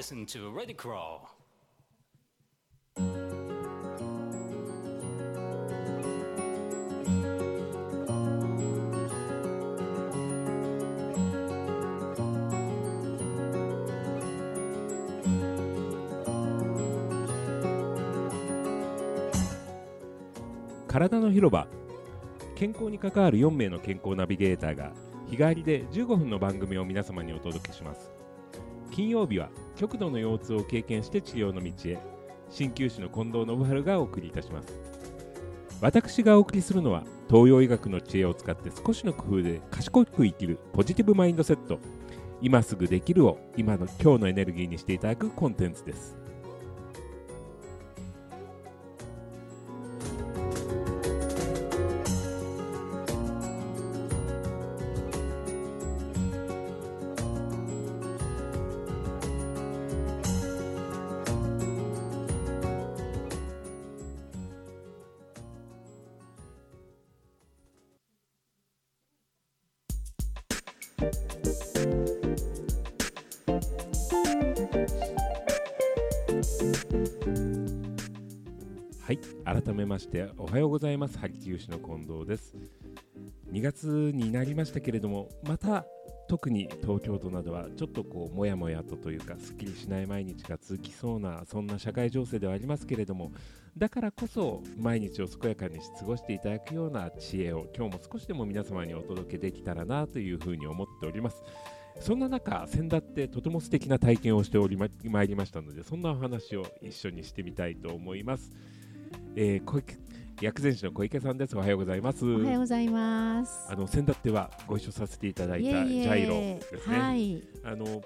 listen to Ready Crawl. 体の広場健康に関わる4名の健康ナビゲーターが日帰りで15分の番組を皆様にお届けします金曜日は極度の腰痛を経験して治療の道へ。鍼灸師の近藤信春がお送りいたします。私がお送りするのは東洋医学の知恵を使って少しの工夫で賢く生きるポジティブマインドセット。今すぐできるを今の今日のエネルギーにしていただくコンテンツです。はい改めましておはようございます。針灸師の近藤です。2月になりましたけれどもまた特に東京都などはちょっとこうもやもやとというかすっきりしない毎日が続きそうなそんな社会情勢ではありますけれどもだからこそ毎日を健やかに過ごしていただくような知恵を今日も少しでも皆様にお届けできたらなというふうに思っております。そんな中、先だってとても素敵な体験をしておりままいりましたので、そんなお話を一緒にしてみたいと思います。えー、小池薬膳師の小池さんです。おはようございます。おはようございます。あの先だってはご一緒させていただいたジャイロですね。はい、あの、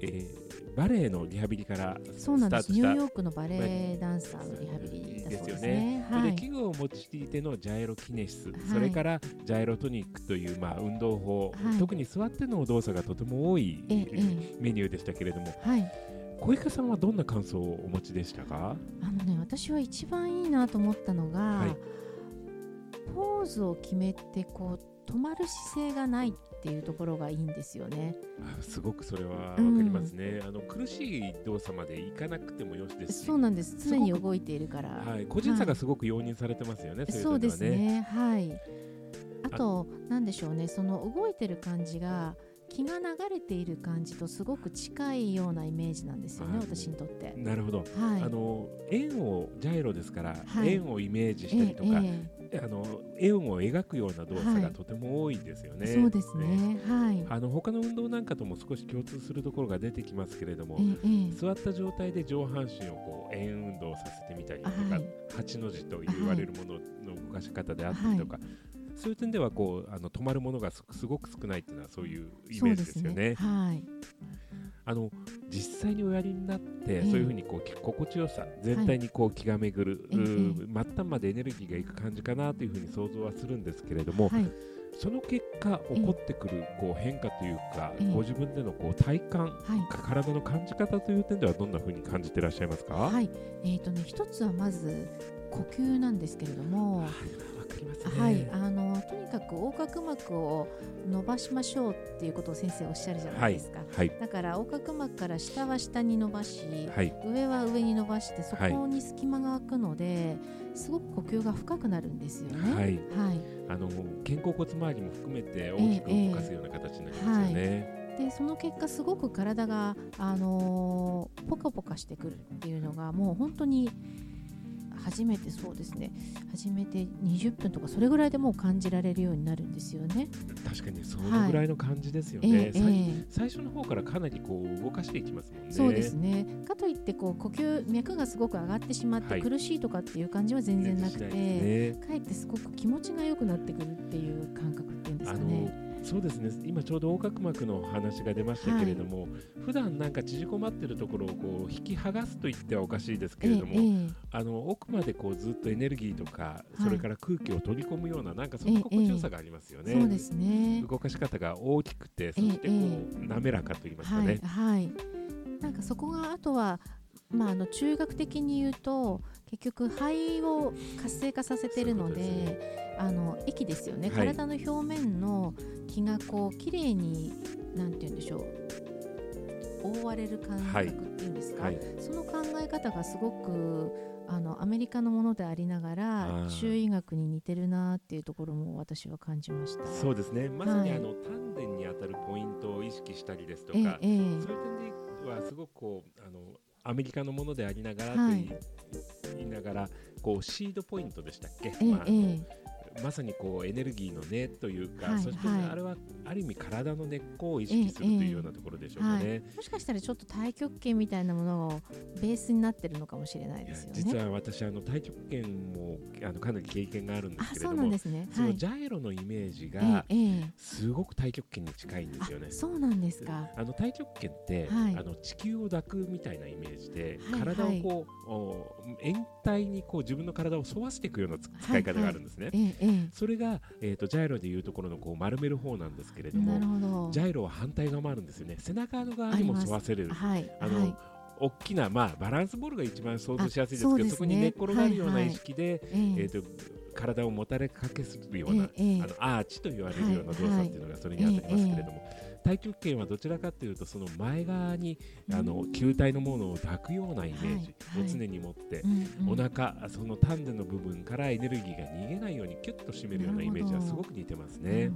えーバレエのリハビリからそうなんです。ニューヨークのバレエダンサーのリハビリだそうですね。そはい。器具を用いてのジャイロキネシス、はい。それからジャイロトニックという、まあ、運動法、はい。特に座っての動作がとても多いえええメニューでしたけれども、はい。小池さんはどんな感想をお持ちでしたか？あのね、私は一番いいなと思ったのが、はい。ポーズを決めてこう止まる姿勢がないっていうところがいいんですよね。あすごくそれはわかりますね、あの苦しい動作までいかなくてもよしですしそうなんです。常に動いているから。はい、個人差がすごく容認されてますよね、そそうういうですね。ね。はい。あと、なんでしょうね、その動いてる感じが気が流れている感じとすごく近いようなイメージなんですよね、あ私にとって。なるほど、はい。あの円をジャイロですから、はい円をイメージしたりとか、ええあの円を描くような動作はいがとても多いですよね。そうですね。はい。あの他の運動なんかとも少し共通するところが出てきますけれども、ええええ座った状態で上半身をこう円運動させてみたりとか、はい八の字と言われるものの動かし方であったりとか、そういう点ではこうあの止まるものがすすごく少ないというのはそういうイメージですよね。はい。あの実際におやりになって、ええそういうふうにこうき心地よさ全体にこう気が巡る、ええうー末端までエネルギーがいく感じかなというふうに想像はするんですけれども、はい。その結果起こってくるこう変化というか、ええご自分でのこう体感はい。体の感じ方という点ではどんなふうに感じていらっしゃいますか、はいはい。えっ、とね、一つはまず呼吸なんですけれども。ますね。はい、あのとにかく横隔膜を伸ばしましょうっていうことを先生おっしゃるじゃないですか、はいだから横隔膜から下は下に伸ばし、はい。上は上に伸ばしてそはい。こに隙間が空くので、すごく呼吸が深くなるんですよね。はい。はい。あの肩甲骨周りも含めて大きく動かすような形になりますよね。でその結果すごく体が、あのーポカポカしてくるっていうのがもう本当に初めてそうですね初めて20分とかそれぐらいでもう感じられるようになるんですよね。確かにそのぐらいの感じですよね。ええ最ええ最初の方からかなりこう動かしていきますもんね。そうですねかといってこう呼吸脈がすごく上がってしまっはいて苦しいとかっていう感じは全然なくて、しないねかえってすごく気持ちが良くなってくるっていう感覚っていうんですあかね。のそうですね。今ちょうど横隔膜の話が出ましたけれども、普段なんか縮こまってるところをこう引き剥がすと言ってはおかしいですけれども、ええあの奥までこうずっとエネルギーとか、い。それから空気を取り込むようななんかその心地よさがありますよね。そうですね。動かし方が大きくてそしてこう、滑らかと言いますかはい、ね。はい、なんかそこがあとは、まあ、あの中学的に言うと結局肺を活性化させてるのであの液ですよね、はい。体の表面の気がこうきれいになんて言うんでしょう。覆われる感覚っていうんですか、はい、その考え方がすごくあのアメリカのものでありながら中医学に似てるなっていうところも私は感じました。そうですね。まさにはい。あの丹田に当たるポイントを意識したりですとええか、ええ。そういう点ではすごくこうあのアメリカのものでありながらとはい。言い,、ながらこうシードポイントでしたっけ、ええまあまさにこうエネルギーの根というか、はいそしてはいあれはある意味体の根っこを意識するというようなところでしょうかね。えもしかしたらちょっと太極拳みたいなものをベースになってるのかもしれないですよね。実は私あの太極拳もあのかなり経験があるんですけれどもなんですね。そのはい。ジャイロのイメージえがえええすごく太極拳に近いんですよねあ。そうなんですか。あの太極拳って、はいあの地球を抱くみたいなイメージで、はい体をこう、お円体にこう自分の体を沿わせていくようなつ使い方があるんですね。えええそれが、えー、とジャイロでいうところのこう丸める方なんですけれえども。ジャイロは反対側もあるんですよね。背中の側にも沿わせれるはい。あの、はい。大きな、まあ、バランスボールが一番想像しやすいですけどそすね。こに寝っ転がるようなはい。はい。意識で、えええー、と体をもたれかけするような、ええええあのアーチと言われるような動作っていうのがそれに当たりますけれども、太極拳はどちらかというとその前側にあの球体のものを抱くようなイメージを常に持って、お腹その丹田の部分からエネルギーが逃げないようにキュッと締めるようなイメージはすごく似てますね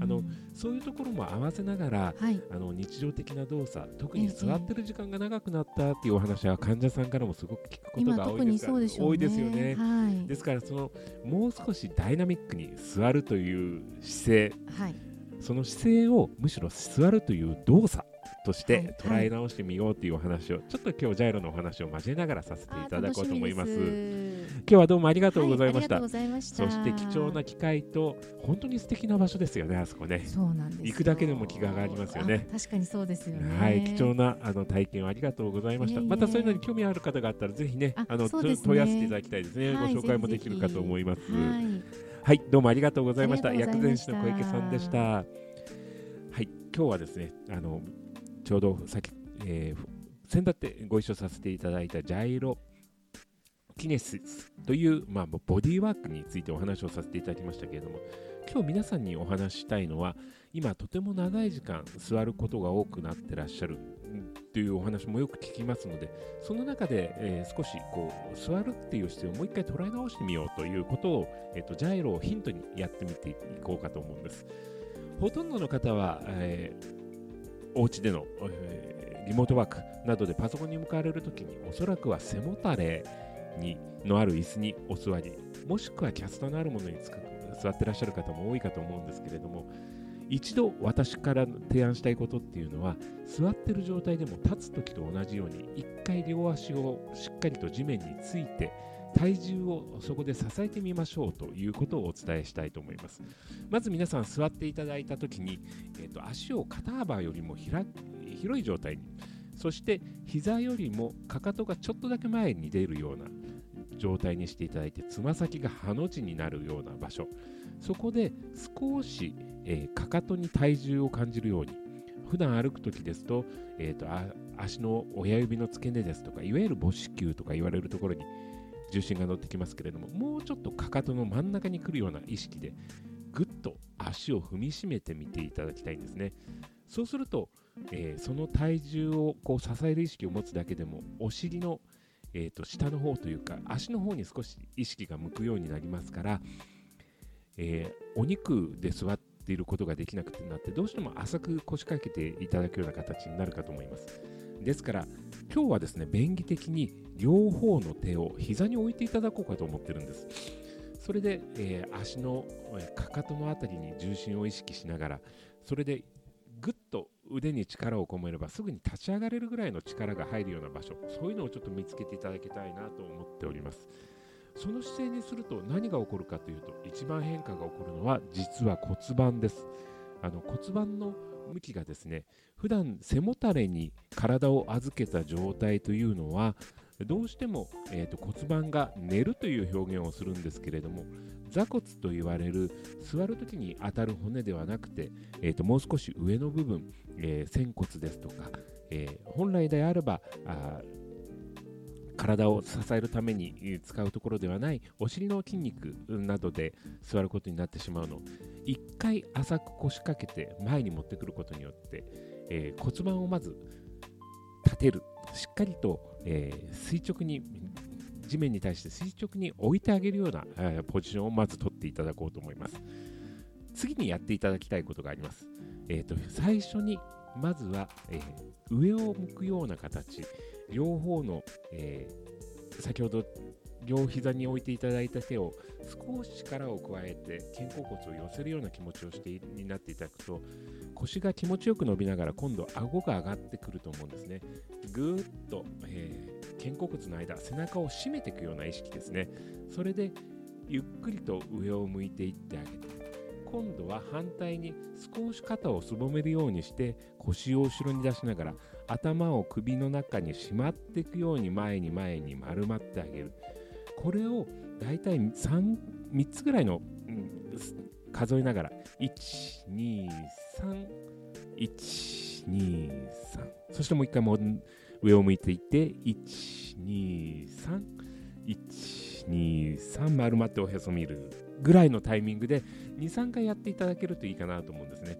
あのうんそういうところも合わせながらはい。あの日常的な動作特にええ座ってる時間が長くなったっていうお話は患者さんからもすごく聞くこと今が多いですかね。多いですよね。はい。ですからそのもう少しダイナミックに座るという姿勢はい。その姿勢をむしろ座るという動作としはいて捉え直してみようというお話を、ちょっと今日ジャイロのお話を交えながらさせていただこうと思います。今日はどうもありがとうございました。はいました。そして貴重な機会と本当に素敵な場所ですよねあそこね。行くだけでも気が上がりますよねあ確かにそうですよね。はい、貴重なあの体験をありがとうございました。いえいえまたそういうのに興味ある方があったら、ぜひね、ああの、ね問い合わせていただきたいですね。はいご紹介もできるかと思います。はい。はい、どうもありがとうございました。薬膳師の小池さんでした。はい、今日はですね、あのちょうど先、えー、先だってご一緒させていただいたジャイロキネシスという、まあ、ボディーワークについてお話をさせていただきましたけれども、今日皆さんにお話ししたいのは、今とても長い時間座ることが多くなってらっしゃるというお話もよく聞きますので、その中で、えー少しこう座るっていう姿勢をもう一回捉え直してみようということを、えっとジャイロをヒントにやってみていこうかと思うんです。ほとんどの方は、えーお家での、えーリモートワークなどでパソコンに向かわれるときにおそらくは背もたれにのある椅子にお座りもしくはキャストのあるものに座ってらっしゃる方も多いかと思うんですけれども一度私から提案したいことっていうのは座ってる状態でも立つ時と同じように一回両足をしっかりと地面について体重をそこで支えてみましょうということをお伝えしたいと思います。まず皆さん座っていただいた時に、えー、と足を肩幅よりも広い状態にそして膝よりもかかとがちょっとだけ前に出るような状態にしていただいてつま先がハの字になるような場所。そこで少し、えーかかとに体重を感じるように。普段歩く時ですと,、えーとあ足の親指の付け根ですとかいわゆる母子球とか言われるところに重心が乗ってきますけれどももうちょっとかかとの真ん中に来るような意識でぐっと足を踏みしめてみていただきたいんですね。そうすると、えーその体重をこう支える意識を持つだけでもお尻の、えーと下の方というか足の方に少し意識が向くようになりますから、えーお肉で座っていることができなくてなってどうしても浅く腰掛けていただくような形になるかと思います。ですから今日はですね便宜的に両方の手を膝に置いていただこうかと思ってるんです。それで、えー足のかかとのあたりに重心を意識しながらそれで腕に力を込めればすぐに立ち上がれるぐらいの力が入るような場所そういうのをちょっと見つけていただきたいなと思っております。その姿勢にすると何が起こるかというと一番変化が起こるのは実は骨盤です。あの骨盤の向きがですね普段背もたれに体を預けた状態というのはどうしても、えーと骨盤が寝るという表現をするんですけれども座骨と言われる座るときに当たる骨ではなくて、えーともう少し上の部分、えー仙骨ですとか、えー本来であればあ体を支えるために使うところではないお尻の筋肉などで座ることになってしまうの。一回浅く腰掛けて前に持ってくることによって、えー骨盤をまず立てる。しっかりと、えー、垂直に地面に対して垂直に置いてあげるような、え、ポジションをまず取っていただこうと思います。次にやっていただきたいことがあります、えーと、最初にまずは、えー、上を向くような形。両方の、えー、先ほど両膝に置いていただいた手を少し力を加えて肩甲骨を寄せるような気持ちをしてになっていただくと腰が気持ちよく伸びながら今度顎が上がってくると思うんですね。ぐーっと、えー、肩甲骨の間背中を締めていくような意識ですね。それでゆっくりと上を向いていってあげて今度は反対に少し肩をすぼめるようにして腰を後ろに出しながら頭を首の中にしまっていくように前に前に丸まってあげる。これをだいたい 3, 3つぐらいの、うん、数えながら123 123そしてもう一回も上を向いていって123 123丸まっておへそ見るぐらいのタイミングで23回やっていただけるといいかなと思うんですね。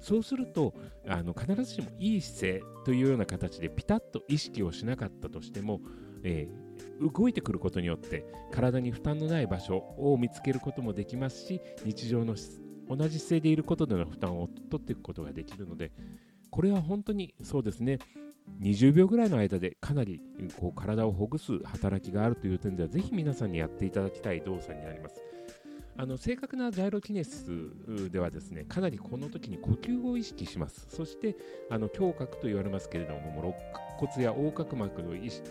そうするとあの必ずしもいい姿勢というような形でピタッと意識をしなかったとしても、えー、動いてくることによって体に負担のない場所を見つけることもできますし日常の同じ姿勢でいることでの負担を取っていくことができるのでこれは本当にそうですね20秒ぐらいの間でかなりこう体をほぐす働きがあるという点ではぜひ皆さんにやっていただきたい動作になります。あの正確なジャイロキネスではですねかなりこの時に呼吸を意識しますそしてあの胸郭と言われますけれども肋骨や横隔膜の意識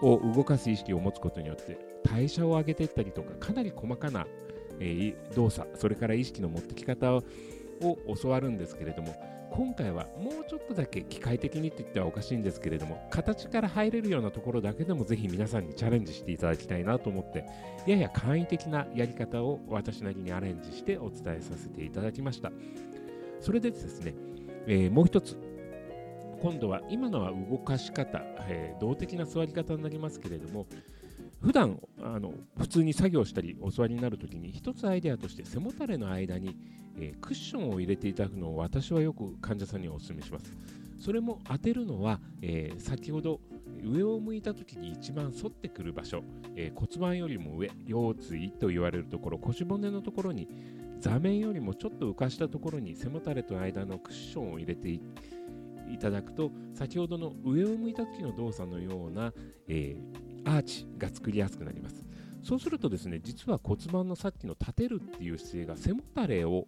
を動かす意識を持つことによって代謝を上げていったりとかかなり細かな、えー、動作それから意識の持ってき方を教わるんですけれども今回はもうちょっとだけ機械的にって言ってはおかしいんですけれども形から入れるようなところだけでもぜひ皆さんにチャレンジしていただきたいなと思ってやや簡易的なやり方を私なりにアレンジしてお伝えさせていただきました。それでですね、えー、もう一つ今度は今のは動かし方、えー、動的な座り方になりますけれども普段あの普通に作業したりお座りになるときに一つアイデアとして背もたれの間に、えー、クッションを入れていただくのを私はよく患者さんにお勧めします。それも当てるのは、えー、先ほど上を向いた時に一番反ってくる場所、えー、骨盤よりも上腰椎と言われるところ腰骨のところに座面よりもちょっと浮かしたところに背もたれと間のクッションを入れていただくと先ほどの上を向いた時の動作のような、えー、アーチが作りやすくなりますそうするとですね実は骨盤のさっきの立てるっていう姿勢が背もたれを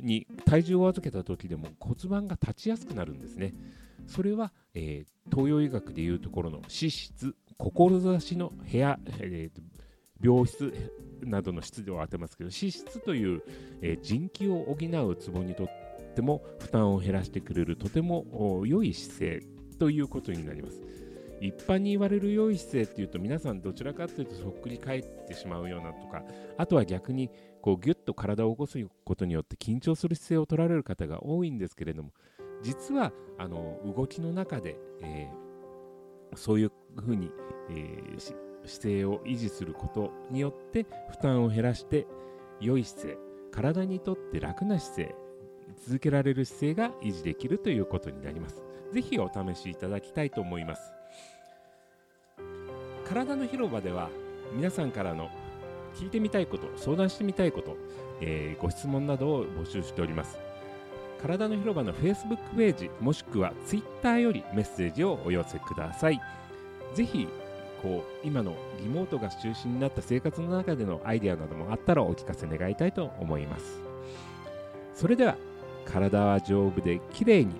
に体重を預けた時でも骨盤が立ちやすくなるんですね。それは、えー、東洋医学でいうところの脂質、志の部屋、えー、病室などの質では当てますけど、脂質という、えー、人気を補うツボにとっても負担を減らしてくれるとても良い姿勢ということになります。一般に言われる良い姿勢っていうと皆さんどちらかというとそっくり返ってしまうようなとかあとは逆にこうギュッと体を起こすことによって緊張する姿勢を取られる方が多いんですけれども実はあの動きの中で、えー、そういうふうに、えー、姿勢を維持することによって負担を減らして良い姿勢体にとって楽な姿勢続けられる姿勢が維持できるということになります。ぜひお試しいただきたいと思います。体の広場では皆さんからの聞いてみたいこと相談してみたいこと、えー、ご質問などを募集しております。体の広場の Facebook ページもしくは Twitter よりメッセージをお寄せください。ぜひこう今のリモートが中心になった生活の中でのアイデアなどもあったらお聞かせ願いたいと思います。それでは体は丈夫できれいに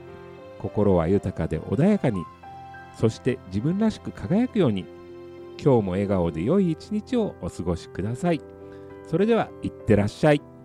心は豊かで穏やかにそして自分らしく輝くように今日も笑顔で良い一日をお過ごしください。それでは、いってらっしゃい。